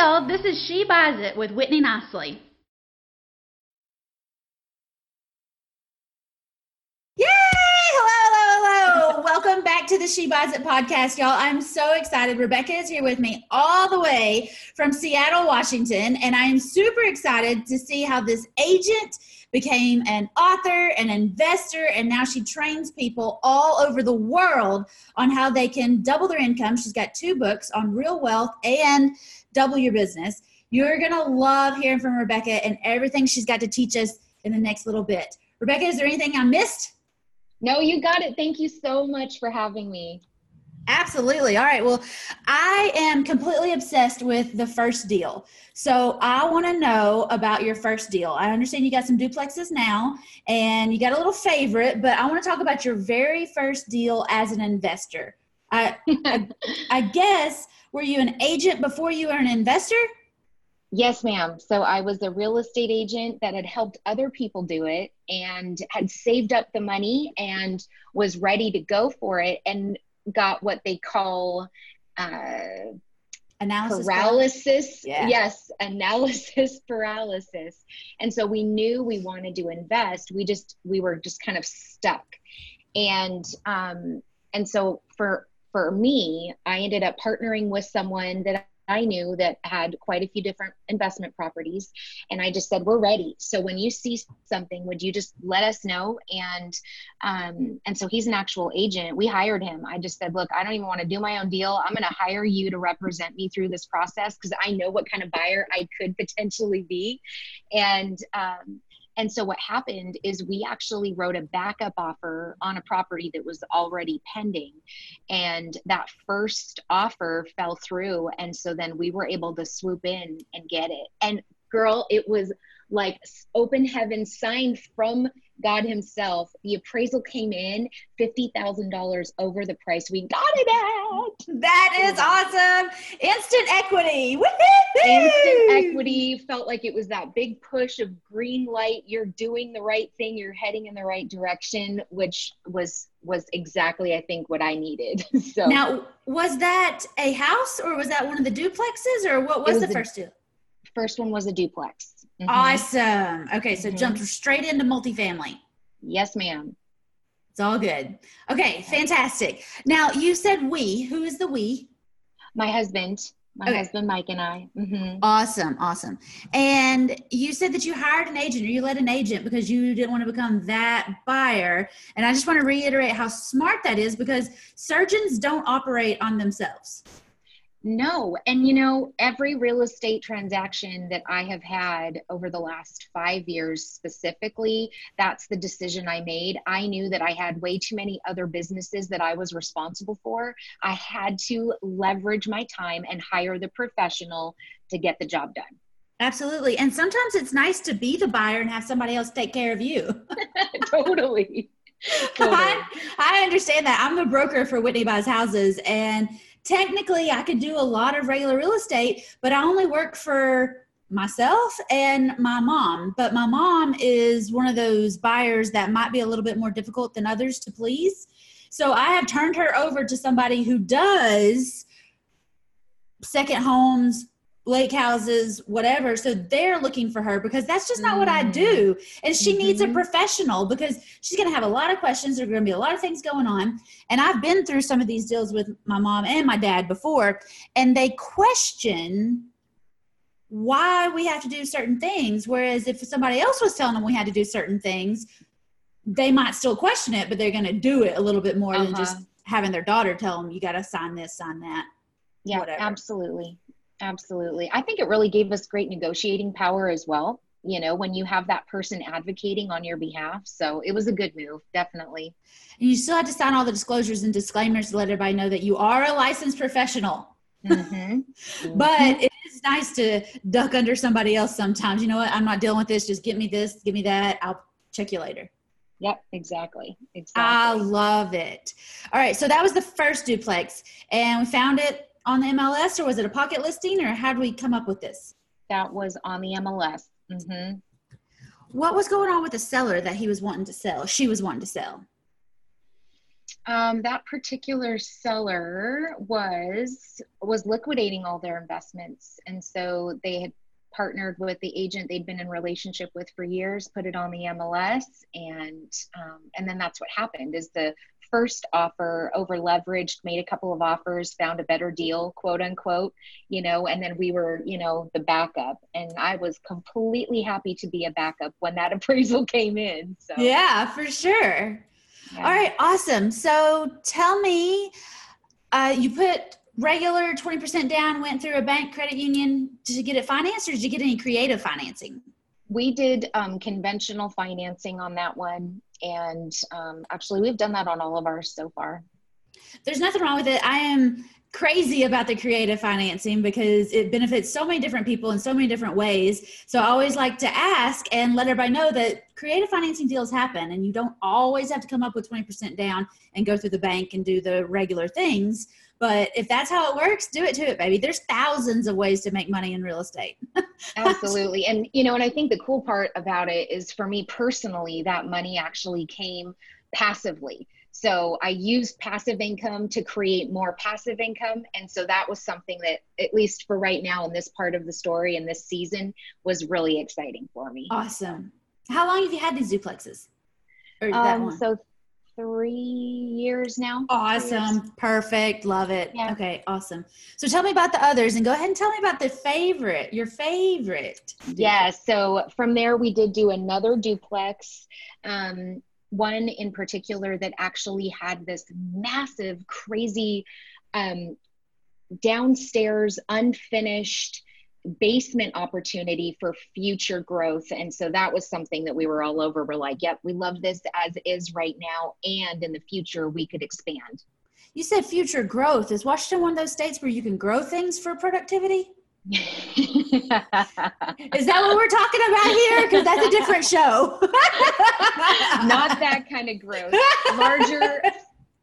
y'all. This is She Buys It with Whitney Nicely. Yay! Hello, hello, hello. Welcome back to the She Buys It podcast, y'all. I'm so excited. Rebecca is here with me all the way from Seattle, Washington, and I am super excited to see how this agent became an author, an investor, and now she trains people all over the world on how they can double their income. She's got two books on real wealth and double your business. You're going to love hearing from Rebecca and everything she's got to teach us in the next little bit. Rebecca, is there anything I missed? No, you got it. Thank you so much for having me. Absolutely. All right. Well, I am completely obsessed with the first deal. So I want to know about your first deal. I understand you got some duplexes now and you got a little favorite, but I want to talk about your very first deal as an investor. I, I, I guess, were you an agent before you were an investor? Yes, ma'am. So I was a real estate agent that had helped other people do it and had saved up the money and was ready to go for it. And got what they call uh, analysis paralysis. Yeah. Yes, analysis paralysis. And so we knew we wanted to invest. We just we were just kind of stuck. And um, and so for for me, I ended up partnering with someone that I knew that had quite a few different investment properties. And I just said, We're ready. So when you see something, would you just let us know? And um, and so he's an actual agent. We hired him. I just said, Look, I don't even want to do my own deal. I'm gonna hire you to represent me through this process because I know what kind of buyer I could potentially be. And um, and so what happened is we actually wrote a backup offer on a property that was already pending. And that first offer fell through. And so then we were able to swoop in and get it. And girl, it was like open heaven signed from God Himself. The appraisal came in $50,000 over the price we got it at. That is awesome. Instant equity. Woo-hoo-hoo! Instant equity felt like it was that big push of green light. You're doing the right thing. You're heading in the right direction, which was was exactly I think what I needed. so now was that a house or was that one of the duplexes or what was, was the first deal? First one was a duplex. Mm-hmm. Awesome. Okay, so mm-hmm. jumped straight into multifamily. Yes, ma'am. It's all good. Okay, fantastic. Now you said we. Who is the we? My husband. My okay. husband, Mike, and I. Mm-hmm. Awesome, awesome. And you said that you hired an agent or you let an agent because you didn't want to become that buyer. And I just want to reiterate how smart that is because surgeons don't operate on themselves. No. And you know, every real estate transaction that I have had over the last five years specifically, that's the decision I made. I knew that I had way too many other businesses that I was responsible for. I had to leverage my time and hire the professional to get the job done. Absolutely. And sometimes it's nice to be the buyer and have somebody else take care of you. totally. totally. I, I understand that. I'm a broker for Whitney Buys Houses and technically I could do a lot of regular real estate, but I only work for myself and my mom. But my mom is one of those buyers that might be a little bit more difficult than others to please. So I have turned her over to somebody who does second homes, lake houses, whatever. So they're looking for her because that's just not what I do. And she mm-hmm. needs a mm-hmm. professional because she's going to have a lot of questions. There are going to be a lot of things going on. And I've been through some of these deals with my mom and my dad before, and they question why we have to do certain things. Whereas if somebody else was telling them we had to do certain things, they might still question it, but they're going to do it a little bit more uh-huh. than just having their daughter tell them, you got to sign this, sign that. Yeah, whatever. absolutely. Absolutely. I think it really gave us great negotiating power as well, you know, when you have that person advocating on your behalf. So it was a good move, definitely. And you still had to sign all the disclosures and disclaimers to let everybody know that you are a licensed professional. Mm-hmm. but it is nice to duck under somebody else sometimes. You know what? I'm not dealing with this. Just give me this, give me that. I'll check you later. Yep, exactly. Exactly. I love it. All right, so that was the first duplex, and we found it on the MLS or was it a pocket listing or how did we come up with this? That was on the MLS. Mm-hmm. What was going on with the seller that he was wanting to sell? She was wanting to sell. Um, that particular seller was was liquidating all their investments, and so they had partnered with the agent they'd been in relationship with for years, put it on the MLS, and um, and then that's what happened. Is the first offer over leveraged, made a couple of offers, found a better deal, quote unquote, you know, and then we were, you know, the backup. And I was completely happy to be a backup when that appraisal came in. So yeah, for sure. Yeah. All right, awesome. So tell me, uh, you put regular 20% down, went through a bank credit union. Did you get it financed or did you get any creative financing? We did um, conventional financing on that one. And um, actually, we've done that on all of ours so far. There's nothing wrong with it. I am crazy about the creative financing because it benefits so many different people in so many different ways. So I always like to ask and let everybody know that creative financing deals happen and you don't always have to come up with 20% down and go through the bank and do the regular things. But if that's how it works, do it to it, baby. There's thousands of ways to make money in real estate. Absolutely. And, you know, and I think the cool part about it is for me personally, that money actually came passively. So I used passive income to create more passive income. And so that was something that, at least for right now in this part of the story and this season, was really exciting for me. Awesome. How long have you had these duplexes? Um, so three years now. Awesome. Years. Perfect. Love it. Yeah. Okay. Awesome. So tell me about the others and go ahead and tell me about the favorite, your favorite. Yeah. So from there, we did do another duplex. Um, one in particular that actually had this massive, crazy um, downstairs, unfinished basement opportunity for future growth. And so that was something that we were all over. We're like, yep, we love this as is right now. And in the future, we could expand. You said future growth. Is Washington one of those states where you can grow things for productivity? Is that what we're talking about here? Because that's a different show. Not that kind of growth. Larger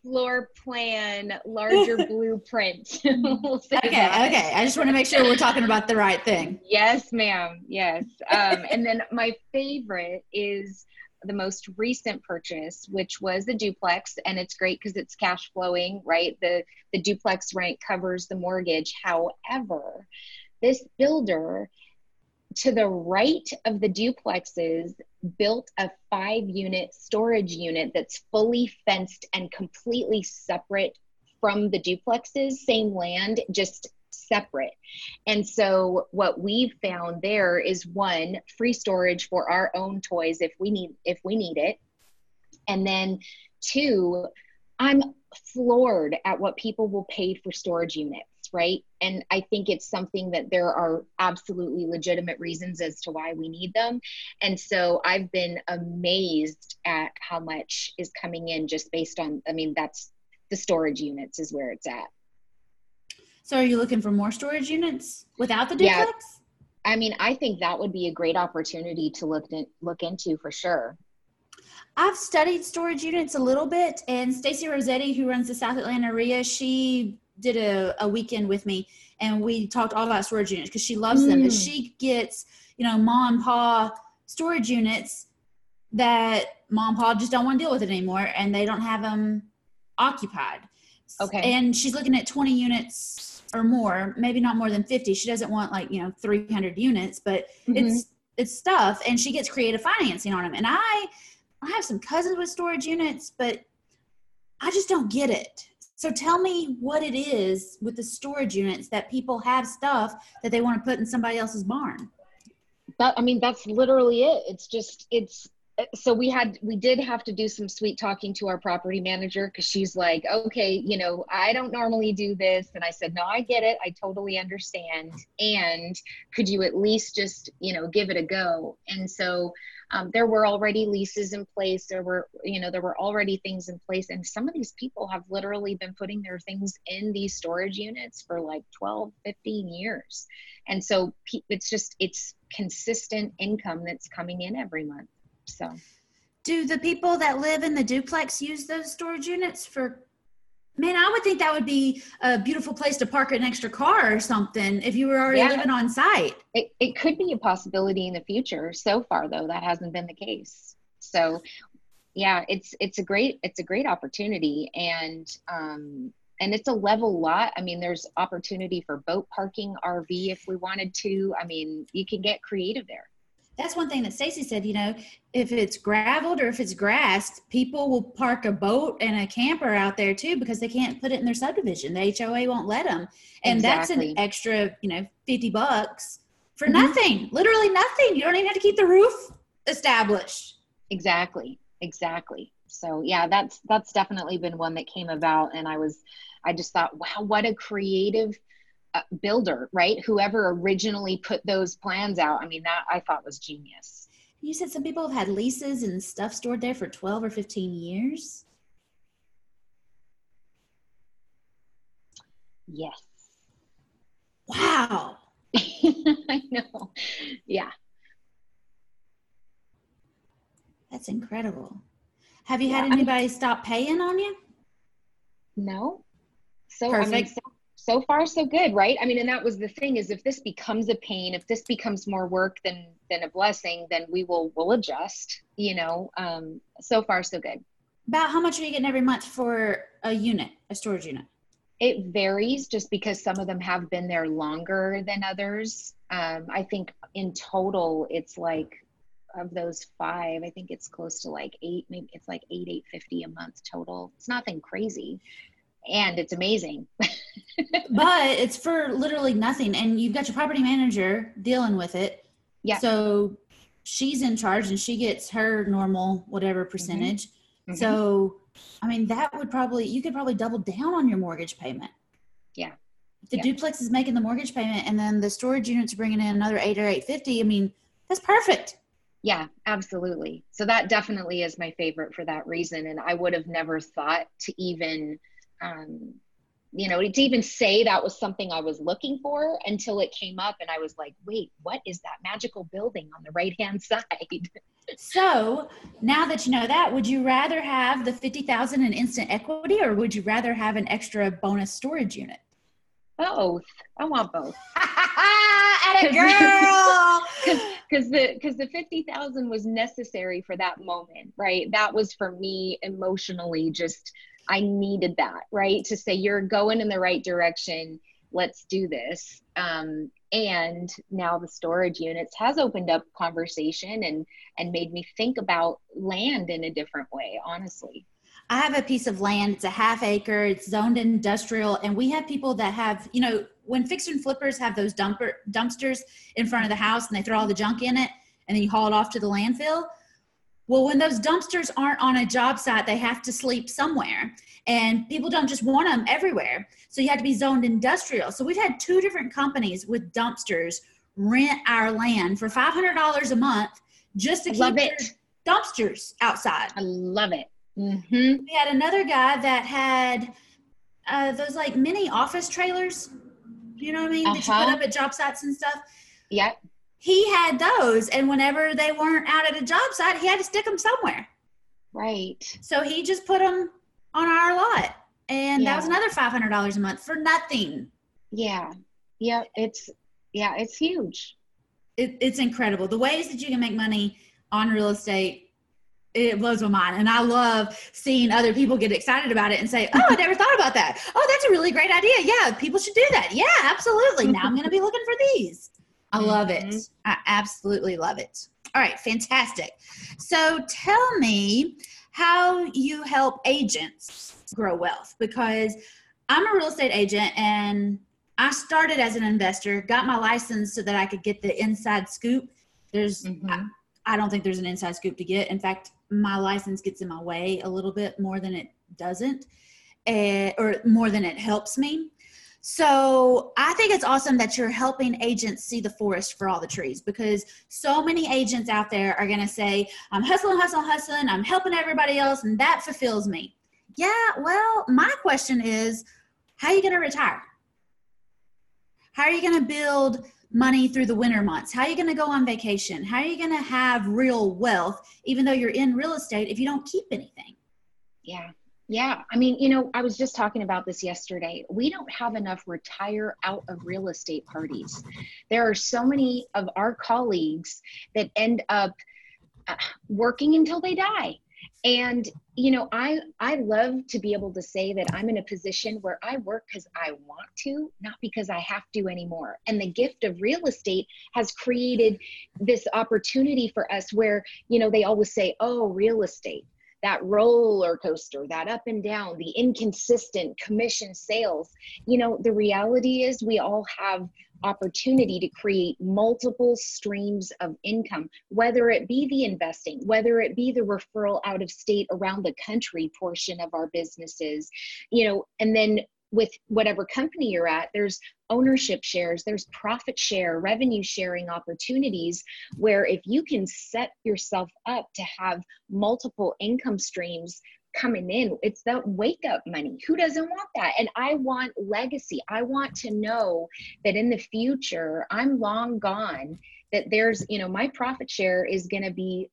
floor plan, larger blueprint. we'll okay, okay. I just want to make sure we're talking about the right thing. Yes, ma'am. Yes. Um, and then my favorite is the most recent purchase, which was the duplex, and it's great because it's cash flowing, right? The the duplex rent covers the mortgage. However, this builder to the right of the duplexes built a five unit storage unit that's fully fenced and completely separate from the duplexes same land just separate. And so what we've found there is one free storage for our own toys if we need if we need it. And then two i'm floored at what people will pay for storage units right? And I think it's something that there are absolutely legitimate reasons as to why we need them. And so I've been amazed at how much is coming in just based on, I mean, that's the storage units is where it's at. So are you looking for more storage units without the duplex? Yeah. I mean, I think that would be a great opportunity to look in, look into for sure. I've studied storage units a little bit, and Stacy Rossetti, who runs the South Atlanta REIA, she did a, a weekend with me and we talked all about storage units because she loves mm. them but she gets you know mom and pa storage units that mom and pa just don't want to deal with it anymore and they don't have them occupied. Okay. And she's looking at 20 units or more maybe not more than 50 she doesn't want like you know 300 units but mm-hmm. it's it's stuff and she gets creative financing on them and i i have some cousins with storage units but i just don't get it so tell me what it is with the storage units that people have stuff that they want to put in somebody else's barn. That I mean that's literally it. It's just it's so we had we did have to do some sweet talking to our property manager because she's like okay you know i don't normally do this and i said no i get it i totally understand and could you at least just you know give it a go and so um, there were already leases in place. There were you know there were already things in place. And some of these people have literally been putting their things in these storage units for like 12 15 years. And so it's just it's consistent income that's coming in every month. So. Do the people that live in the duplex use those storage units for Man, I would think that would be a beautiful place to park an extra car or something if you were already yeah. living on site. It, it could be a possibility in the future. So far, though, that hasn't been the case. So, yeah it's it's a great it's a great opportunity and um and it's a level lot i mean there's opportunity for boat parking rv if we wanted to i mean you can get creative there that's one thing that Stacy said, you know, if it's graveled or if it's grassed, people will park a boat and a camper out there too because they can't put it in their subdivision. The HOA won't let them. And exactly. that's an extra, you know, 50 bucks for mm-hmm. nothing, literally nothing. You don't even have to keep the roof established. Exactly. Exactly. So yeah, that's that's definitely been one that came about and I was I just thought, wow, what a creative Uh, builder, right? Whoever originally put those plans out. I mean, that I thought was genius. You said some people have had leases and stuff stored there for 12 or 15 years. Yes. Wow. I know. Yeah. That's incredible. Have you yeah, had anybody I mean, stop paying on you? No. So Perfect. I mean, so, so far so good, right? I mean, and that was the thing is if this becomes a pain, if this becomes more work than than a blessing, then we will will adjust. You know, um, so far so good. About how much are you getting every month for a unit, a storage unit? It varies just because some of them have been there longer than others. Um, I think in total, it's like of those five, I think it's close to like eight, maybe it's like eight, eight fifty a month total. It's nothing crazy, and it's amazing. but it's for literally nothing, and you've got your property manager dealing with it. Yeah. So she's in charge, and she gets her normal whatever mm-hmm. percentage. Mm-hmm. Mm-hmm. So, I mean, that would probably you could probably double down on your mortgage payment. Yeah. If the yeah. duplex is making the mortgage payment, and then the storage unit's are bringing in another eight or eight fifty. I mean, that's perfect yeah absolutely so that definitely is my favorite for that reason and i would have never thought to even um, you know to even say that was something i was looking for until it came up and i was like wait what is that magical building on the right hand side? So now that you know that would you rather have the 50000 in instant equity or would you rather have an extra bonus storage unit? Both. I want both. At a girl! because the because the 50,000 was necessary for that moment, right? That was for me emotionally just I needed that, right? To say you're going in the right direction, let's do this. Um, and now the storage units has opened up conversation and and made me think about land in a different way, honestly. I have a piece of land. It's a half acre. It's zoned industrial, and we have people that have, you know, when fixer and flippers have those dumper dumpsters in front of the house and they throw all the junk in it and then you haul it off to the landfill. Well, when those dumpsters aren't on a job site, they have to sleep somewhere. And people don't just want them everywhere. So you have to be zoned industrial. So we've had two different companies with dumpsters rent our land for $500 a month just to keep it. dumpsters outside. I love it. Mm-hmm. We had another guy that had uh, those like mini office trailers you know what I mean? Uh-huh. That you put uh-huh. up at job sites and stuff. Yep. He had those, and whenever they weren't out at a job site, he had to stick them somewhere. Right. So he just put them on our lot, and yeah. that was another five hundred dollars a month for nothing. Yeah. Yeah. It's yeah. It's huge. It, it's incredible the ways that you can make money on real estate it blows my mind. And I love seeing other people get excited about it and say, Oh, I never thought about that. Oh, that's a really great idea. Yeah, people should do that. Yeah, absolutely. Now I'm going to be looking for these. I love it. Mm-hmm. I absolutely love it. All right, fantastic. So tell me how you help agents grow wealth because I'm a real estate agent and I started as an investor, got my license so that I could get the inside scoop. There's, mm-hmm. I, I don't think there's an inside scoop to get. In fact, my license gets in my way a little bit more than it doesn't, uh, or more than it helps me. So I think it's awesome that you're helping agents see the forest for all the trees because so many agents out there are going to say, I'm hustling, hustling, hustling, I'm helping everybody else, and that fulfills me. Yeah, well, my question is, how are you going to retire? How are you going to build money through the winter months? How are you going to go on vacation? How are you going to have real wealth, even though you're in real estate, if you don't keep anything? Yeah. Yeah. I mean, you know, I was just talking about this yesterday. We don't have enough retire out of real estate parties. There are so many of our colleagues that end up uh, working until they die and you know i i love to be able to say that i'm in a position where i work because i want to not because i have to anymore and the gift of real estate has created this opportunity for us where you know they always say oh real estate that roller coaster, that up and down, the inconsistent commission sales. You know, the reality is we all have opportunity to create multiple streams of income, whether it be the investing, whether it be the referral out of state around the country portion of our businesses, you know, and then with whatever company you're at, there's ownership shares, there's profit share, revenue sharing opportunities where if you can set yourself up to have multiple income streams coming in, it's that wake up money. Who doesn't want that? And I want legacy. I want to know that in the future, I'm long gone, that there's, you know, my profit share is going to be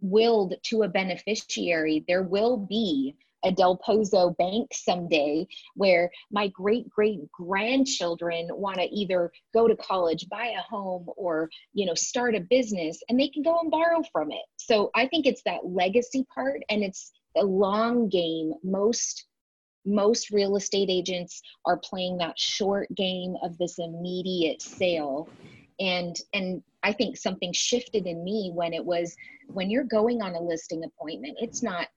willed to a beneficiary. There will be a Del Pozo bank someday where my great great grandchildren want to either go to college, buy a home, or you know start a business, and they can go and borrow from it. So I think it's that legacy part, and it's the long game. Most most real estate agents are playing that short game of this immediate sale and and i think something shifted in me when it was when you're going on a listing appointment it's not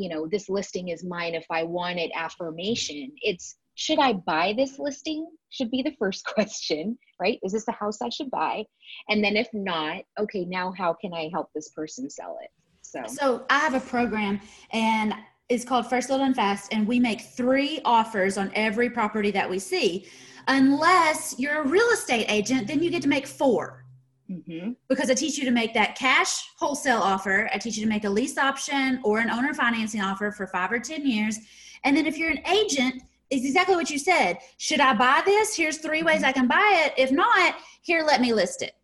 you know this listing is mine if i want it affirmation. It's should i buy this listing? Should be the first question right? Is this a house i should buy? And then if not okay now how can i help this person sell it? So. So i have a program and it's called first little and fast and we make three offers on every property that we see. Unless you're a real estate agent then you get to make four Mm-hmm. Because I teach you to make that cash wholesale offer. I teach you to make a lease option or an owner financing offer for five or 10 years. And then if you're an agent, it's exactly what you said. Should I buy this? Here's three ways I can buy it. If not, here, let me list it.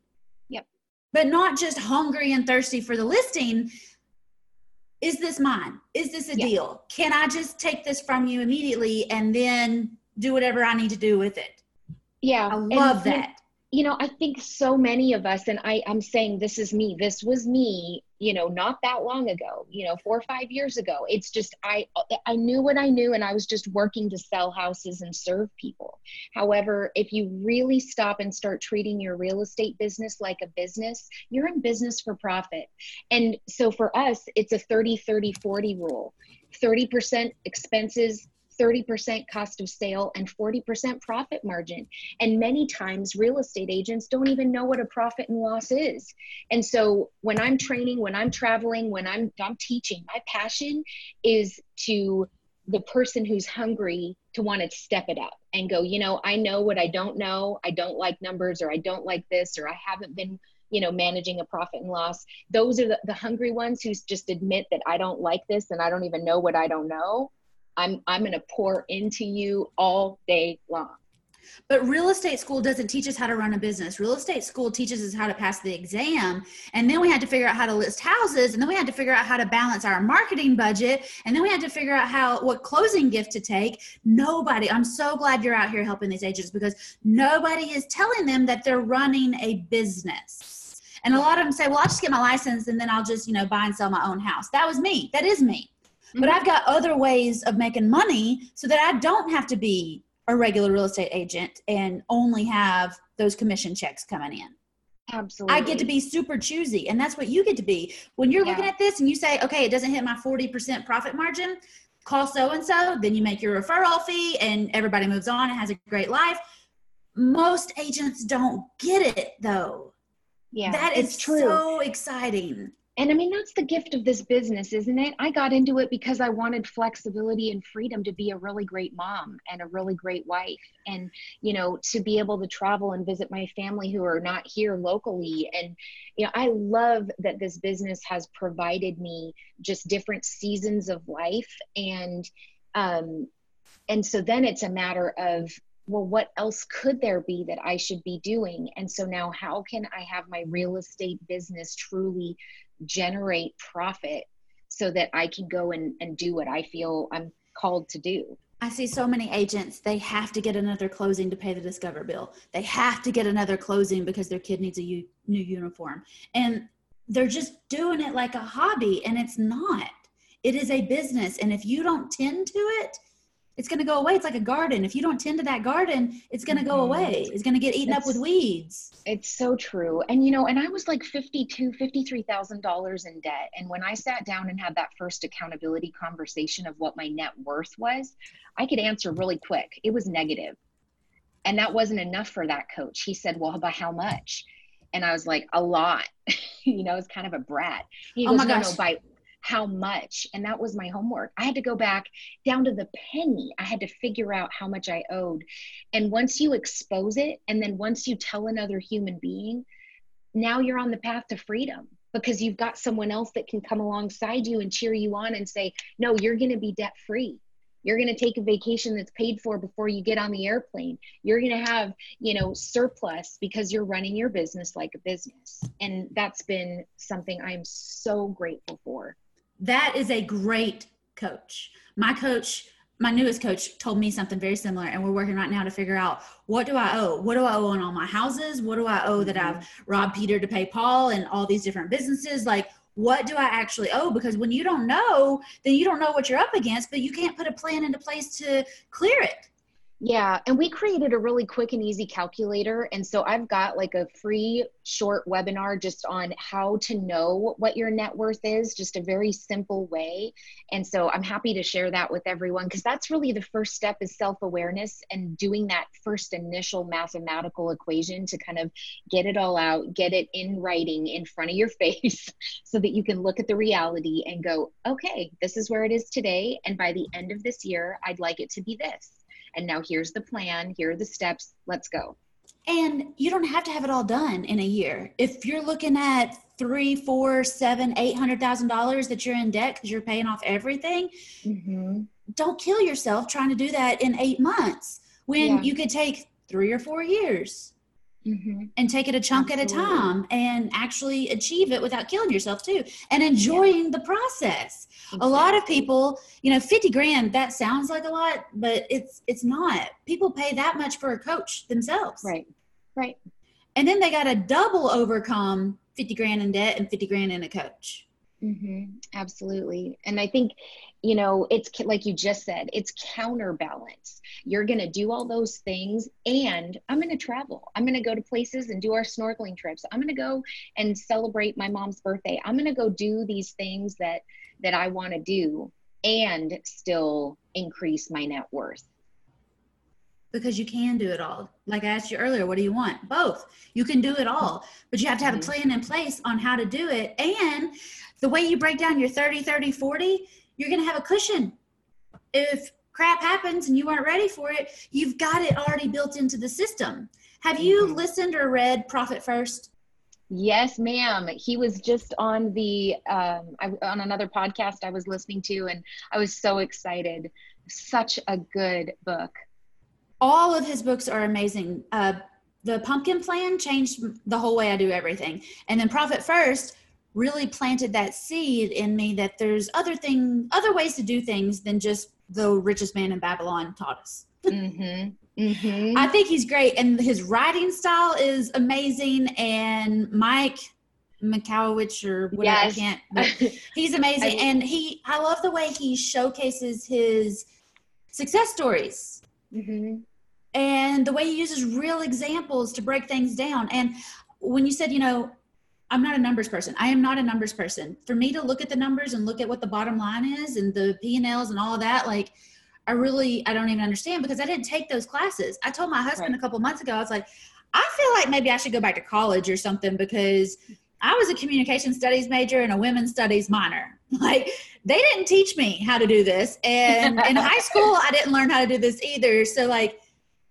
Yep. But not just hungry and thirsty for the listing. Is this mine? Is this a yep. deal? Can I just take this from you immediately and then do whatever I need to do with it? Yeah. I love and, that you know i think so many of us and i i'm saying this is me this was me you know not that long ago you know four or five years ago. It's just i i knew what i knew and i was just working to sell houses and serve people. However if you really stop and start treating your real estate business like a business you're in business for profit. And so for us it's a 30 30 40 rule. 30% expenses 30% cost of sale and 40% profit margin. And many times, real estate agents don't even know what a profit and loss is. And so, when I'm training, when I'm traveling, when I'm, I'm teaching, my passion is to the person who's hungry to want to step it up and go, you know, I know what I don't know. I don't like numbers, or I don't like this, or I haven't been you know managing a profit and loss those are the, the hungry ones who just admit that i don't like this and i don't even know what i don't know I'm I'm going to pour into you all day long. But real estate school doesn't teach us how to run a business. Real estate school teaches us how to pass the exam. And then we had to figure out how to list houses. And then we had to figure out how to balance our marketing budget. And then we had to figure out how, what closing gift to take. Nobody, I'm so glad you're out here helping these agents because nobody is telling them that they're running a business. And a lot of them say, well, I'll just get my license and then I'll just, you know, buy and sell my own house. That was me. That is me. Mm-hmm. But I've got other ways of making money so that I don't have to be a regular real estate agent and only have those commission checks coming in. Absolutely. I get to be super choosy. And that's what you get to be. When you're yeah. looking at this and you say, okay, it doesn't hit my 40% profit margin, call so and so. Then you make your referral fee and everybody moves on and has a great life. Most agents don't get it though. Yeah. That is true. so exciting. And I mean, that's the gift of this business, isn't it? I got into it because I wanted flexibility and freedom to be a really great mom and a really great wife. And, you know, to be able to travel and visit my family who are not here locally. And, you know, I love that this business has provided me just different seasons of life. And, um, and so then it's a matter of well, what else could there be that I should be doing? And so now, how can I have my real estate business truly generate profit so that I can go and, and do what I feel I'm called to do. I see so many agents, they have to get another closing to pay the Discover bill. They have to get another closing because their kid needs a u- new uniform. And they're just doing it like a hobby, and it's not. it is a business. And if you don't tend to it, it's going to go away. It's like a garden. If you don't tend to that garden, it's going to go mm-hmm. away. It's going to get eaten it's, up with weeds. It's so true. And you know, and I was like fifty-two, fifty-three thousand dollars in debt. And when I sat down and had that first accountability conversation of what my net worth was, I could answer really quick. It was negative, and that wasn't enough for that coach. He said, "Well, by how much?" And I was like, "A lot." you know, it's kind of a brat. He oh goes, my gosh. No, no, by how much. And that was my homework. I had to go back down to the penny. I had to figure out how much I owed. And once you expose it, and then once you tell another human being, now you're on the path to freedom because you've got someone else that can come alongside you and cheer you on and say, no, you're going to be debt free you're going to take a vacation that's paid for before you get on the airplane you're going to have you know surplus because you're running your business like a business and that's been something i'm so grateful for that is a great coach. My coach, my newest coach told me something very similar and we're working right now to figure out what do I owe? What do I owe on all my houses? What do I owe that I've mm-hmm. robbed Peter to pay Paul and all these different businesses? Like what do I actually owe? Because when you don't know, then you don't know what you're up against, but you can't put a plan into place to clear it. Yeah, and we created a really quick and easy calculator. And so I've got like a free short webinar just on how to know what your net worth is, just a very simple way. And so I'm happy to share that with everyone because that's really the first step is self-awareness and doing that first initial mathematical equation to kind of get it all out, get it in writing in front of your face so that you can look at the reality and go, okay, this is where it is today. And by the end of this year, I'd like it to be this and now here's the plan here are the steps let's go and you don't have to have it all done in a year if you're looking at three four seven eight hundred thousand dollars that you're in debt because you're paying off everything mm-hmm. don't kill yourself trying to do that in eight months when yeah. you could take three or four years mm-hmm. and take it a chunk Absolutely. at a time and actually achieve it without killing yourself too and enjoying yeah. the process exactly. a lot of people you know 50 grand that sounds like a lot but it's it's not people pay that much for a coach themselves right right and then they got to double overcome 50 grand in debt and 50 grand in a coach mm-hmm. absolutely and i think you know it's like you just said it's counterbalance you're going to do all those things and i'm going to travel i'm going to go to places and do our snorkeling trips i'm going to go and celebrate my mom's birthday i'm going to go do these things that that i want to do and still increase my net worth because you can do it all. Like I asked you earlier, what do you want? Both. You can do it all, but you have to have a mm-hmm. plan in place on how to do it. And the way you break down your 30, 30, 40, you're going to have a cushion. If crap happens and you aren't ready for it, you've got it already built into the system. Have you mm-hmm. listened or read Profit First? Yes, ma'am. He was just on the um, I, on another podcast I was listening to, and I was so excited. Such a good book. All of his books are amazing. Uh, the Pumpkin Plan changed the whole way I do everything, and then Profit First really planted that seed in me that there's other thing other ways to do things than just the richest man in babylon taught us mm-hmm. Mm-hmm. i think he's great and his writing style is amazing and mike Michalowicz or whatever yes. I can't he's amazing I, and he I love the way he showcases his success stories mm-hmm. and the way he uses real examples to break things down and when you said you know I'm not a numbers person. I am not a numbers person. For me to look at the numbers and look at what the bottom line is and the P and Ls and all of that, like I really I don't even understand because I didn't take those classes. I told my husband right. a couple months ago, I was like, I feel like maybe I should go back to college or something because I was a communication studies major and a women's studies minor. Like they didn't teach me how to do this. And in high school I didn't learn how to do this either. So like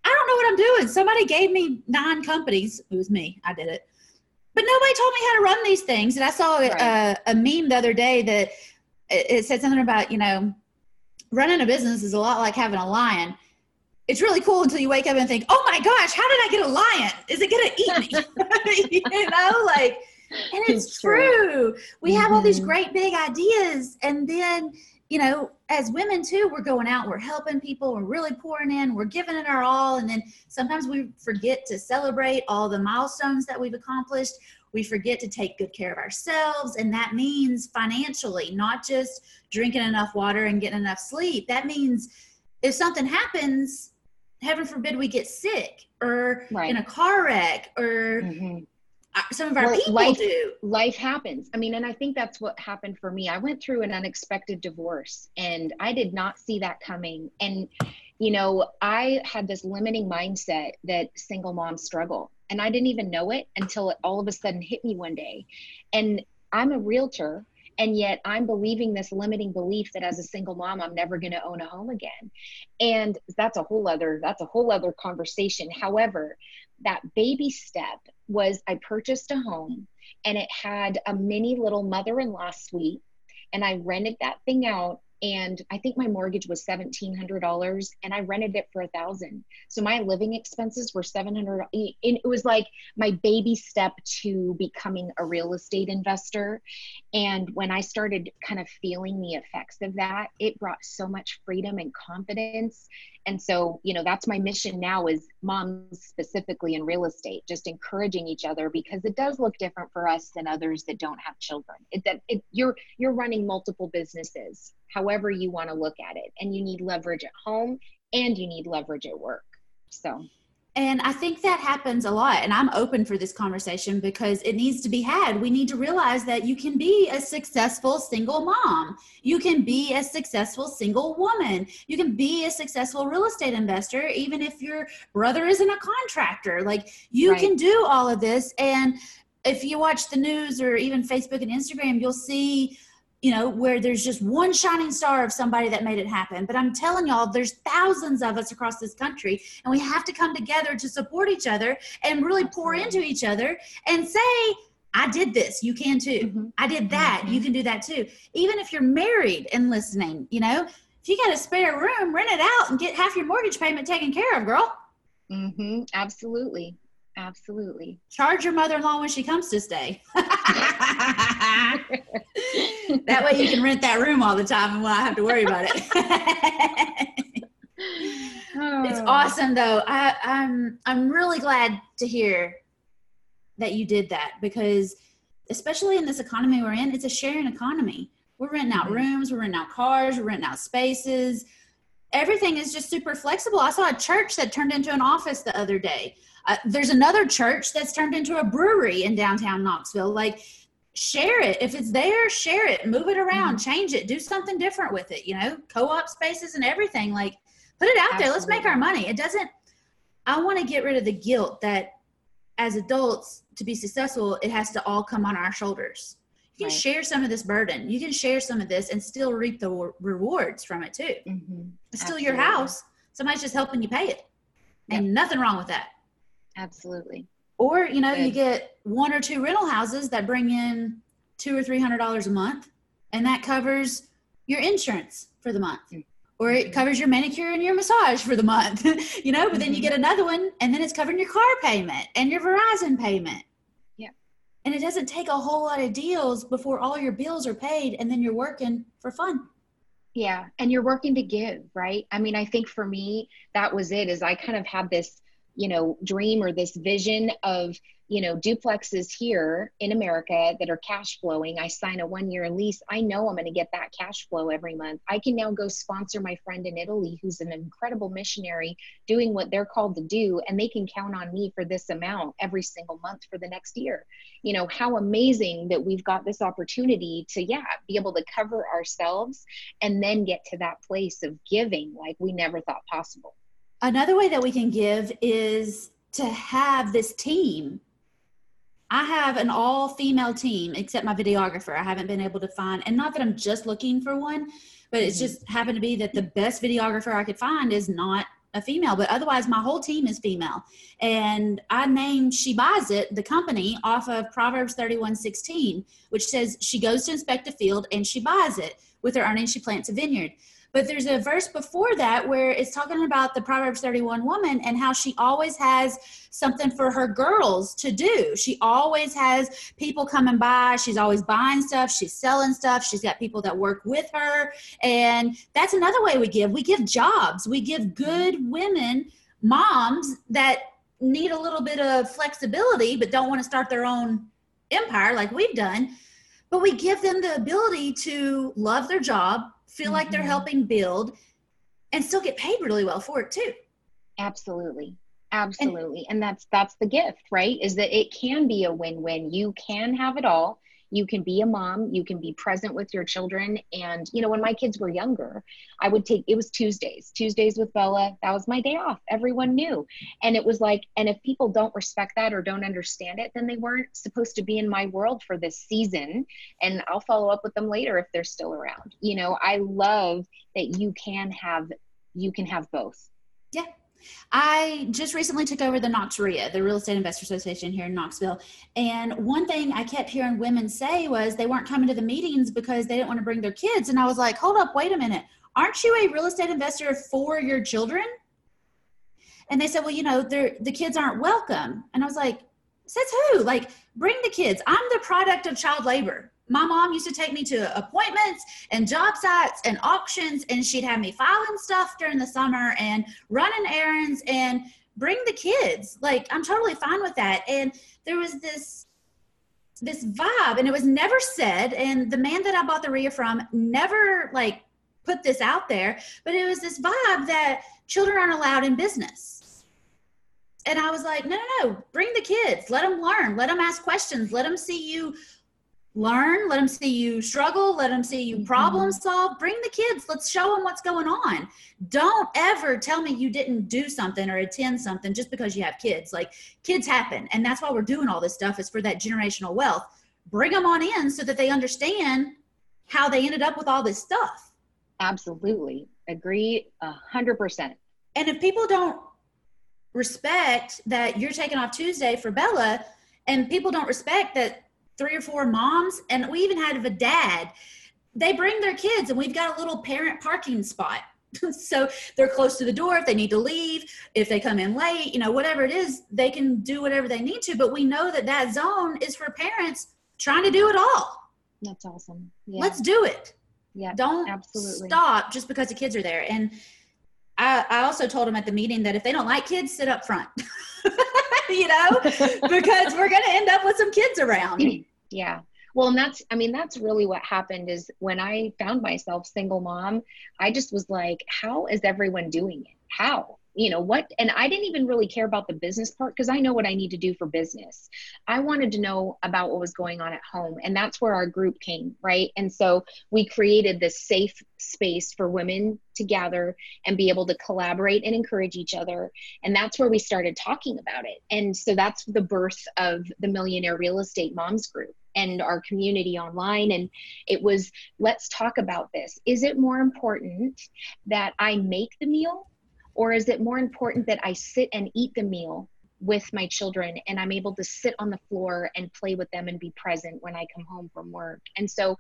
I don't know what I'm doing. Somebody gave me nine companies. It was me. I did it but nobody told me how to run these things. And I saw right. a, a, meme the other day that it, said something about, you know, running a business is a lot like having a lion. It's really cool until you wake up and think, oh my gosh, how did I get a lion? Is it going to eat me? you know, like, and it's, it's true. true. We mm-hmm. have all these mm-hmm. great big ideas. And then you know, as women too, we're going out, we're helping people, we're really pouring in, we're giving it our all. And then sometimes we forget to celebrate all the milestones that we've accomplished. We forget to take good care of ourselves. And that means financially, not just drinking enough water and getting enough sleep. That means if something happens, heaven forbid we get sick or right. in a car wreck or mm-hmm some of our well, people life, do. Life happens. I mean, and I think that's what happened for me. I went through an unexpected divorce and I did not see that coming. And, you know, I had this limiting mindset that single moms struggle. And I didn't even know it until it all of a sudden hit me one day. And I'm a realtor and yet i'm believing this limiting belief that as a single mom i'm never going to own a home again and that's a whole other that's a whole other conversation however that baby step was I purchased a home and it had a mini little mother in law suite. And I rented that thing out and I think my mortgage was seventeen hundred dollars, and I rented it for a thousand. So my living expenses were seven hundred. It was like my baby step to becoming a real estate investor. And when I started kind of feeling the effects of that, it brought so much freedom and confidence. And so, you know, that's my mission now is moms specifically in real estate, just encouraging each other because it does look different for us than others that don't have children. It, that it, you're you're running multiple businesses however you want to look at it. And you need leverage at home and you need leverage at work. So, and I think that happens a lot. And I'm open for this conversation because it needs to be had. We need to realize that you can be a successful single mom. You can be a successful single woman. You can be a successful real estate investor, even if your brother isn't a contractor. Like you right. can do all of this. And if you watch the news or even Facebook and Instagram, you'll see you know, where there's just one shining star of somebody that made it happen. But I'm telling y'all, there's thousands of us across this country, and we have to come together to support each other and really pour into each other and say, I did this, you can too. Mm-hmm. I did that, mm-hmm. you can do that too. Even if you're married and listening, you know, if you got a spare room, rent it out and get half your mortgage payment taken care of, girl. Mm-hmm. Absolutely. Absolutely. Charge your mother in law when she comes to stay. that way you can rent that room all the time and won't have to worry about it. It's oh. awesome though. I, I'm I'm really glad to hear that you did that because especially in this economy we're in, it's a sharing economy. We're renting out rooms, we're renting out cars, we're renting out spaces. Everything is just super flexible. I saw a church that turned into an office the other day. Uh, there's another church that's turned into a brewery in downtown Knoxville. Like, share it. If it's there, share it, move it around, mm-hmm. change it, do something different with it, you know, co op spaces and everything. Like, put it out Absolutely. there. Let's make our money. It doesn't, I want to get rid of the guilt that as adults, to be successful, it has to all come on our shoulders. You can right. share some of this burden. You can share some of this and still reap the rewards from it too. Mm-hmm. It's still Absolutely. your house. Somebody's just helping you pay it. And nothing wrong with that. Absolutely. Or, you know, Good. you get one or two rental houses that bring in two or three hundred dollars a month, and that covers your insurance for the month. Mm-hmm. Or it covers your manicure and your massage for the month, you know, but mm-hmm. then you mm-hmm. get another one and then it's covering your car payment and your Verizon payment. Yeah. And it doesn't take a whole lot of deals before all your bills are paid and then you're working for fun. Yeah. And you're working to give, right? I mean, I think for me, that was it is I kind of had this you know dream or this vision of you know duplexes here in america that are cash flowing. I sign a one year lease. I know i'm going to get that cash flow every month. I can now go sponsor my friend in italy who's an incredible missionary doing what they're called to do and they can count on me for this amount every single month for the next year. You know how amazing that we've got this opportunity to yeah be able to cover ourselves and then get to that place of giving like we never thought possible Another way that we can give is to have this team. I have an all female team except my videographer. I haven't been able to find, and not that I'm just looking for one, but it's mm-hmm. just happened to be that the best videographer I could find is not a female, but otherwise my whole team is female. And I named She Buys It, the company, off of Proverbs 31 16, which says she goes to inspect a field and she buys it. With her earnings, she plants a vineyard. But there's a verse before that where it's talking about the Proverbs 31 woman and how she always has something for her girls to do. She always has people coming by. She's always buying stuff. She's selling stuff. She's got people that work with her. And that's another way we give. We give jobs. We give good women, moms that need a little bit of flexibility but don't want to start their own empire like we've done but we give them the ability to love their job feel mm-hmm. like they're mm-hmm. helping build and still get paid really well for it too. Absolutely. Absolutely. And, and that's that's the gift right? Is that it can be a win-win. You can have it all you can be a mom you can be present with your children. And you know when my kids were younger i would take it was tuesdays tuesdays with bella. That was my day off. Everyone knew. And it was like and if people don't respect that or don't understand it then they weren't supposed to be in my world for this season. And i'll follow up with them later if they're still around. You know i love that you can have you can have both. Yeah I just recently took over the Knox REIA, the Real Estate Investor Association here in Knoxville. And one thing I kept hearing women say was they weren't coming to the meetings because they didn't want to bring their kids. And I was like, hold up, wait a minute. Aren't you a real estate investor for your children? And they said, well, you know, the kids aren't welcome. And I was like, says who? Like, bring the kids. I'm the product of child labor my mom used to take me to appointments and job sites and auctions and she'd have me filing stuff during the summer and running errands and bring the kids. Like i'm totally fine with that. And there was this this vibe and it was never said and the man that i bought the REIA from never like put this out there but it was this vibe that children aren't allowed in business. And i was like no no no bring the kids. Let them learn. Let them ask questions. Let them see you learn let them see you struggle let them see you problem mm-hmm. solve. Bring the kids. Let's show them what's going on. Don't ever tell me you didn't do something or attend something just because you have kids. Like kids happen and that's why we're doing all this stuff is for that generational wealth. Bring them on in so that they understand how they ended up with all this stuff. Absolutely. Agree a hundred percent. And if people don't respect that you're taking off tuesday for bella and people don't respect that three or four moms, and we even had a dad. They bring their kids, and we've got a little parent parking spot. so they're close to the door if they need to leave if they come in late you know whatever it is they can do whatever they need to but we know that that zone is for parents trying to do it all that's awesome yeah. let's do it yeah don't absolutely stop just because the kids are there and I, I also told them at the meeting that if they don't like kids sit up front you know, because we're going to end up with some kids around. Yeah. Well, and that's, I mean, that's really what happened is when I found myself single mom, I just was like, how is everyone doing it? How? You know what and i didn't even really care about the business part because i know what i need to do for business i wanted to know about what was going on at home and that's where our group came right and so we created this safe space for women to gather and be able to collaborate and encourage each other and that's where we started talking about it and so that's the birth of the millionaire real estate moms group and our community online. And it was, let's talk about this. Is it more important that I make the meal or is it more important that I sit and eat the meal with my children and I'm able to sit on the floor and play with them and be present when I come home from work? And so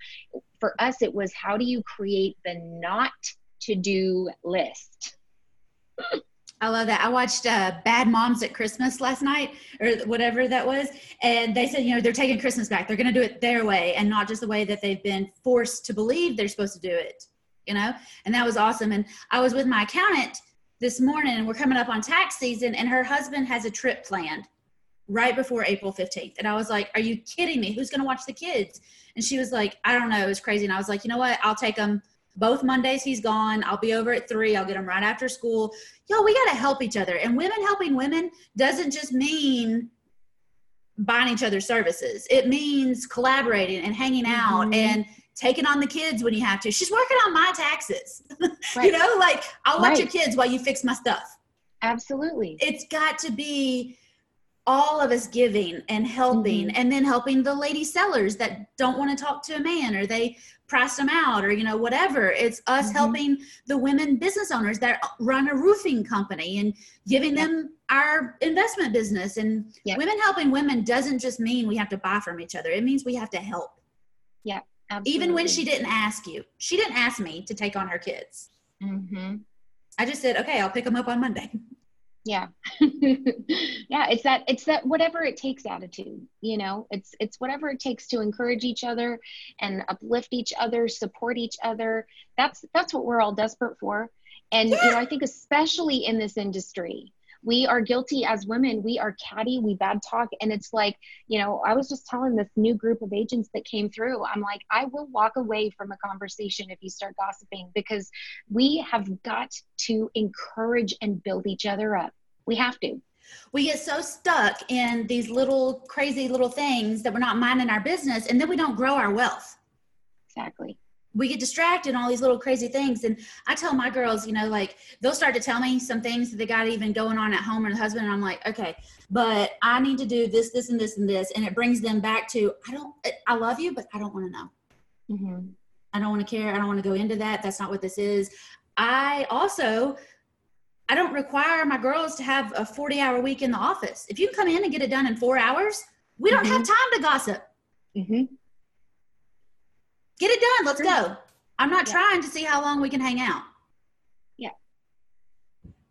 for us, it was how do you create the not to do list? I love that. I watched uh, Bad Moms at Christmas last night, or whatever that was, and they said, you know, they're taking Christmas back. They're going to do it their way, and not just the way that they've been forced to believe they're supposed to do it. You know, and that was awesome. And I was with my accountant this morning and we're coming up on tax season and her husband has a trip planned right before April 15th. And I was like, Are you kidding me? Who's going to watch the kids? And she was like, I don't know. It was crazy. And I was like, You know what? I'll take them both Mondays. He's gone. I'll be over at three. I'll get him right after school. Yo, we got to help each other. And women helping women doesn't just mean buying each other services, it means collaborating and hanging out mm-hmm. and taking on the kids when you have to. She's working on my taxes. Right. you know, like I'll watch right. your kids while you fix my stuff. Absolutely. It's got to be all of us giving and helping mm-hmm. and then helping the lady sellers that don't want to talk to a man or they price them out or you know whatever it's us mm-hmm. helping the women business owners that run a roofing company and giving yep. them our investment business and yep. women helping women doesn't just mean we have to buy from each other it means we have to help yeah Absolutely. Even when she didn't ask you, she didn't ask me to take on her kids. Mm-hmm. I just said, okay, I'll pick them up on Monday. Yeah. yeah, it's that it's that whatever it takes attitude, you know. It's it's whatever it takes to encourage each other and uplift each other, support each other. That's that's what we're all desperate for. And yeah. you know, I think especially in this industry, we are guilty as women. We are catty. We bad talk. And it's like you know i was just telling this new group of agents that came through i'm like i will walk away from a conversation if you start gossiping because we have got to encourage and build each other up. We have to. We get so stuck in these little crazy little things that we're not minding our business and then we don't grow our wealth. Exactly we get distracted all these little crazy things. And I tell my girls, you know, like they'll start to tell me some things that they got even going on at home or the husband. And I'm like, okay, but I need to do this, this, and this, and this. And it brings them back to, I don't, I love you, but I don't want to know. Mm-hmm. I don't want to care. I don't want to go into that. That's not what this is. I also, I don't require my girls to have a 40 hour week in the office. If you can come in and get it done in four hours, we don't mm-hmm. have time to gossip. Mm-hmm. Get it done. Let's go. I'm not yeah. trying to see how long we can hang out. Yeah.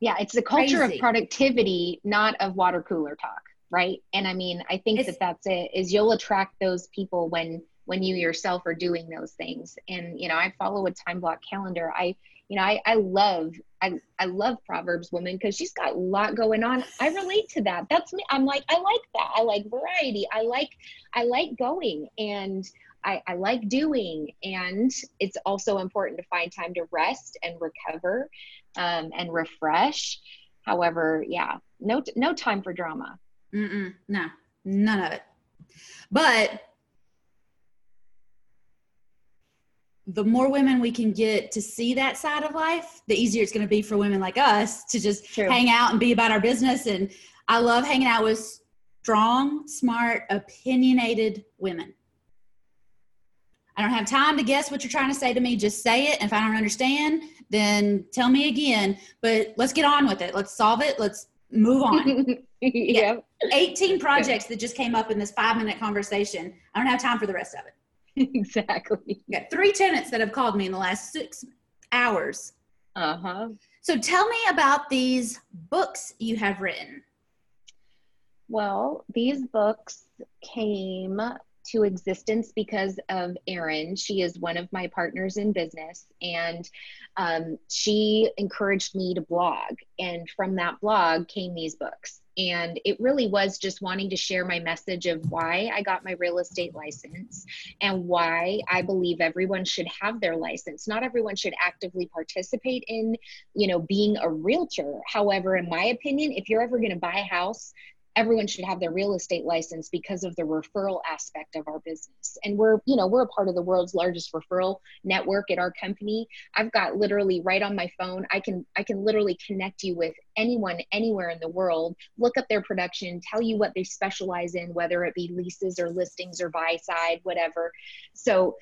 Yeah. It's the culture Crazy. of productivity, not of water cooler talk. Right. And I mean, I think it's, that that's it is you'll attract those people when, when you yourself are doing those things. And, you know, I follow a time block calendar. I, you know, I, I love, I, I love Proverbs woman because she's got a lot going on. I relate to that. That's me. I'm like, I like that. I like variety. I like, I like going. And I, I like doing. And it's also important to find time to rest and recover um, and refresh. However, yeah, no, no time for drama. Mm-mm, no, none of it. But the more women we can get to see that side of life, the easier it's going to be for women like us to just True. hang out and be about our business. And I love hanging out with strong, smart, opinionated women. I don't have time to guess what you're trying to say to me. Just say it. And if I don't understand, then tell me again. But let's get on with it. Let's solve it. Let's move on. yeah. 18 projects that just came up in this five minute conversation. I don't have time for the rest of it. Exactly. Got three tenants that have called me in the last six hours. Uh huh. So tell me about these books you have written. Well, these books came to existence because of Erin. She is one of my partners in business, and um, she encouraged me to blog. And from that blog came these books. And it really was just wanting to share my message of why I got my real estate license and why I believe everyone should have their license. Not everyone should actively participate in, you know, being a realtor. However, in my opinion, if you're ever going to buy a house, everyone should have their real estate license because of the referral aspect of our business. And we're you know we're a part of the world's largest referral network at our company. I've got literally right on my phone i can i can literally connect you with anyone anywhere in the world look up their production tell you what they specialize in whether it be leases or listings or buy side whatever. So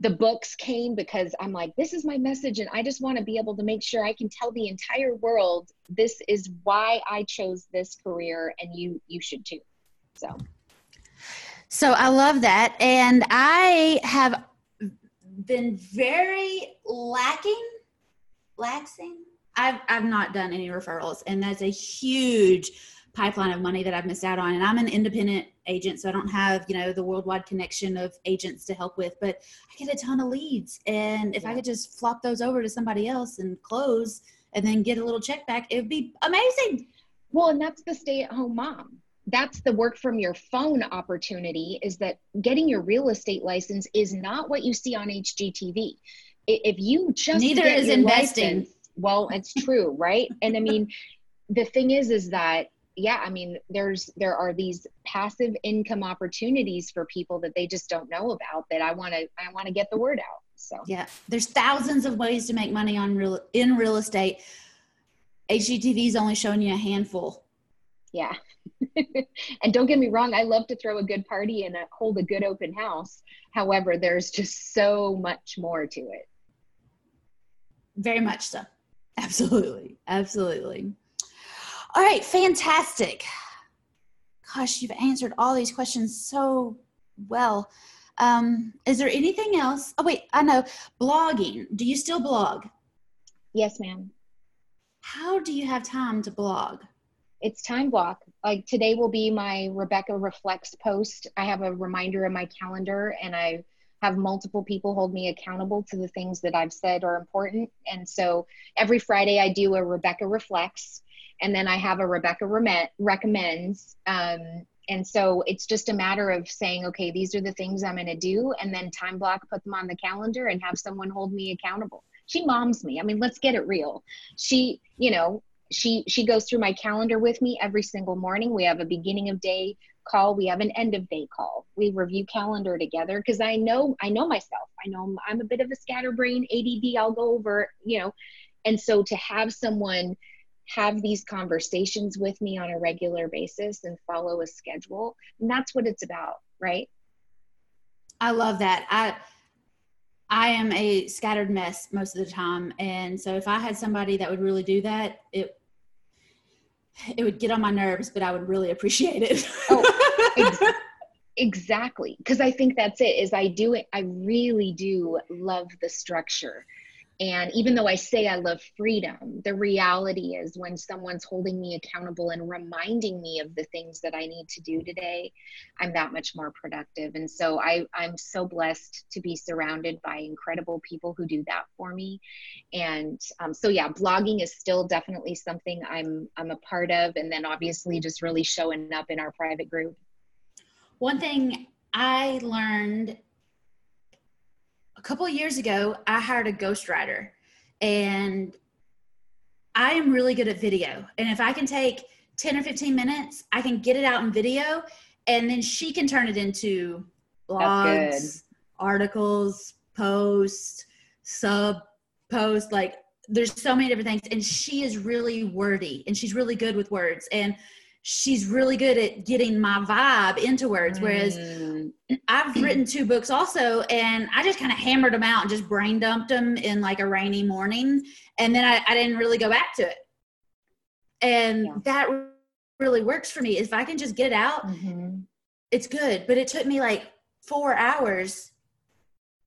the books came because I'm like, this is my message, and I just want to be able to make sure I can tell the entire world this is why I chose this career, and you you should too. So, so I love that, and I have been very lacking, laxing. I've I've not done any referrals, and that's a huge pipeline of money that I've missed out on. And I'm an independent agent, so I don't have, you know, the worldwide connection of agents to help with, but I get a ton of leads. And if yeah. I could just flop those over to somebody else and close and then get a little check back, it would be amazing. Well, and that's the stay at home mom. That's the work from your phone opportunity is that getting your real estate license is not what you see on HGTV. If you just neither is investing. License, well, it's true, right? And I mean, the thing is, is that yeah i mean there's there are these passive income opportunities for people that they just don't know about that i want to i want to get the word out so. Yeah there's thousands of ways to make money on real in real estate. Hgtv is only showing you a handful. Yeah. And don't get me wrong i love to throw a good party and hold a good open house. However there's just so much more to it. Very much so. Absolutely absolutely all right, fantastic. Gosh, you've answered all these questions so well. Um, is there anything else? Oh, wait, I know. Blogging. Do you still blog? Yes, ma'am. How do you have time to blog? It's time block. Like today will be my Rebecca Reflects post. I have a reminder in my calendar and I have multiple people hold me accountable to the things that I've said are important. And so every Friday I do a Rebecca Reflects and then I have a Rebecca recommends. Um, and so it's just a matter of saying, okay, these are the things I'm going to do, and then time block, put them on the calendar, and have someone hold me accountable. She moms me. I mean, let's get it real. She, you know, she she goes through my calendar with me every single morning. We have a beginning of day call. We have an end of day call. We review calendar together because I know I know myself. I know I'm, I'm a bit of a scatterbrain, ADD. I'll go over, you know, and so to have someone have these conversations with me on a regular basis and follow a schedule. And that's what it's about, right? I love that. I I am a scattered mess most of the time. And so if I had somebody that would really do that, it it would get on my nerves, but I would really appreciate it. oh, ex- exactly. Because I think that's it. Is I do it. I really do love the structure and even though I say I love freedom, the reality is when someone's holding me accountable and reminding me of the things that I need to do today, I'm that much more productive. And so I, I'm so blessed to be surrounded by incredible people who do that for me. And um, so yeah, blogging is still definitely something I'm I'm a part of, and then obviously just really showing up in our private group. One thing I learned a couple of years ago, I hired a ghostwriter and I am really good at video. And if I can take 10 or 15 minutes, I can get it out in video and then she can turn it into blogs, articles, posts, sub posts. Like there's so many different things. And she is really wordy and she's really good with words. And she's really good at getting my vibe into words. Whereas mm. I've written two books also, and I just kind of hammered them out and just brain dumped them in like a rainy morning. And then I, I didn't really go back to it. And yeah. that really works for me. If I can just get it out, mm-hmm. it's good. But it took me like four hours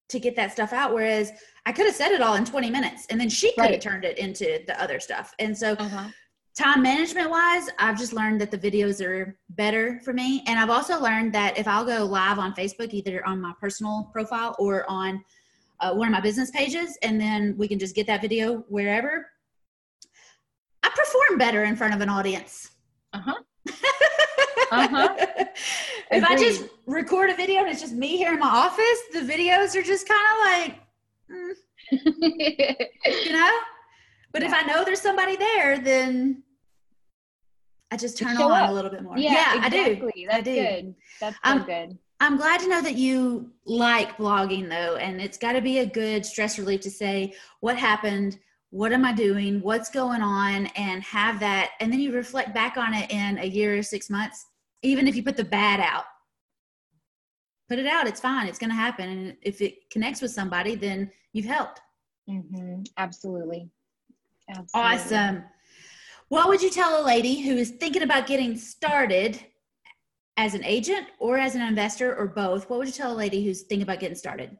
to get that stuff out. Whereas I could have said it all in 20 minutes and then she could have right. turned it into the other stuff. And so uh-huh time management wise i've just learned that the videos are better for me. And i've also learned that if i'll go live on facebook either on my personal profile or on uh, one of my business pages and then we can just get that video wherever i perform better in front of an audience. Uh-huh. Uh-huh. If i just record a video and it's just me here in my office the videos are just kind of like mm. you know but yeah. if I know there's somebody there, then I just turn on up. a little bit more. Yeah, yeah exactly. I do. That's I do. good. That's so I'm, good. I'm glad to know that you like blogging though, and it's got to be a good stress relief to say what happened, what am I doing, what's going on, and have that, and then you reflect back on it in a year or six months. Even if you put the bad out, put it out. It's fine. It's going to happen, and if it connects with somebody, then you've helped. Mm-hmm. Absolutely. Absolutely. Awesome. What would you tell a lady who is thinking about getting started as an agent or as an investor or both? What would you tell a lady who's thinking about getting started?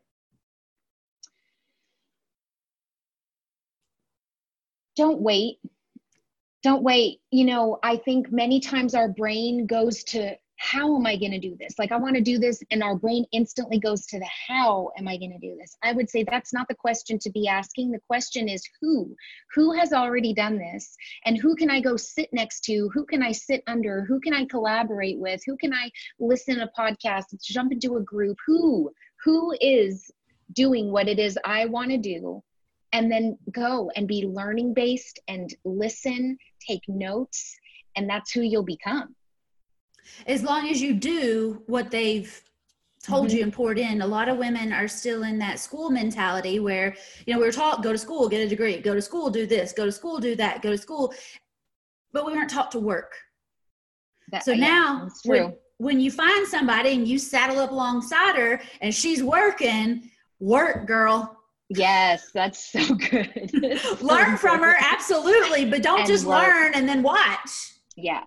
Don't wait. Don't wait. You know, I think many times our brain goes to how am I going to do this? Like, I want to do this, and our brain instantly goes to the how am I going to do this? I would say that's not the question to be asking. The question is who? Who has already done this? And who can I go sit next to? Who can I sit under? Who can I collaborate with? Who can I listen to podcasts, jump into a group? Who? Who is doing what it is I want to do? And then go and be learning based and listen, take notes, and that's who you'll become as long as you do what they've told mm-hmm. you and poured in a lot of women are still in that school mentality where you know we were taught go to school get a degree go to school do this go to school do that go to school but we weren't taught to work that, so yeah, now when, when you find somebody and you saddle up alongside her and she's working work girl Yes, that's so good. learn from her, absolutely, but don't and just work. learn and then watch. Yeah,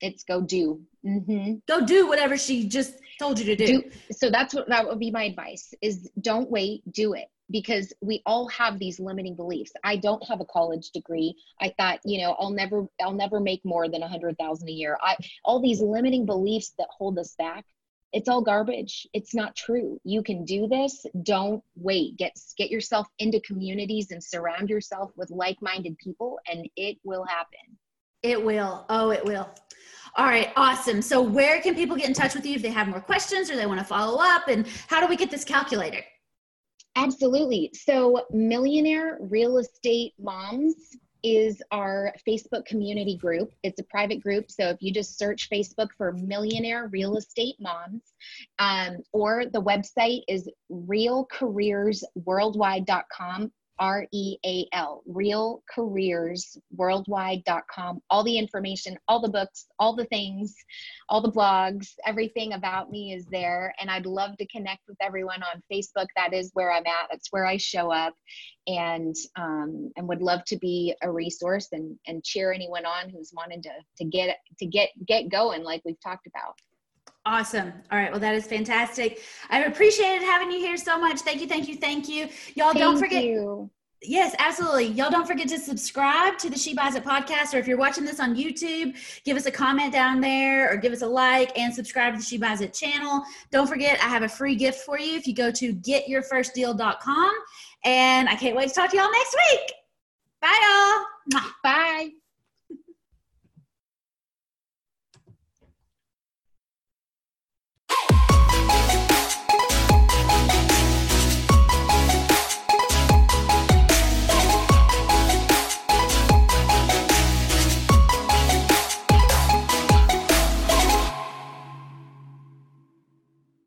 It's go do. Mm-hmm. Go do whatever she just told you to do. do. So that's what that would be my advice: is don't wait, do it because we all have these limiting beliefs. I don't have a college degree. I thought, you know, I'll never I'll never make more than a hundred thousand a year. I all these limiting beliefs that hold us back. It's all garbage. It's not true. You can do this. Don't wait. Get get yourself into communities and surround yourself with like-minded people and it will happen. It will. Oh, it will. All right, awesome. So where can people get in touch with you if they have more questions or they want to follow up and how do we get this calculator? Absolutely. So, Millionaire Real Estate Moms is our Facebook community group. It's a private group. So, if you just search Facebook for Millionaire Real Estate Moms, um, or the website is realcareersworldwide.com R E A L, Real Careers realcareersworldwide.com. All the information, all the books, all the things, all the blogs, everything about me is there. And I'd love to connect with everyone on Facebook. That is where I'm at, that's where I show up. And um, and would love to be a resource and, and cheer anyone on who's wanted to, to get to get get going like we've talked about. Awesome. All right. Well, that is fantastic. I've appreciated having you here so much. Thank you. Thank you. Thank you. Y'all thank don't forget. You. Yes, absolutely. Y'all don't forget to subscribe to the She Buys It podcast, or if you're watching this on YouTube, give us a comment down there or give us a like and subscribe to the She Buys It channel. Don't forget, I have a free gift for you if you go to getyourfirstdeal.com. And I can't wait to talk to y'all next week. Bye, y'all. Bye.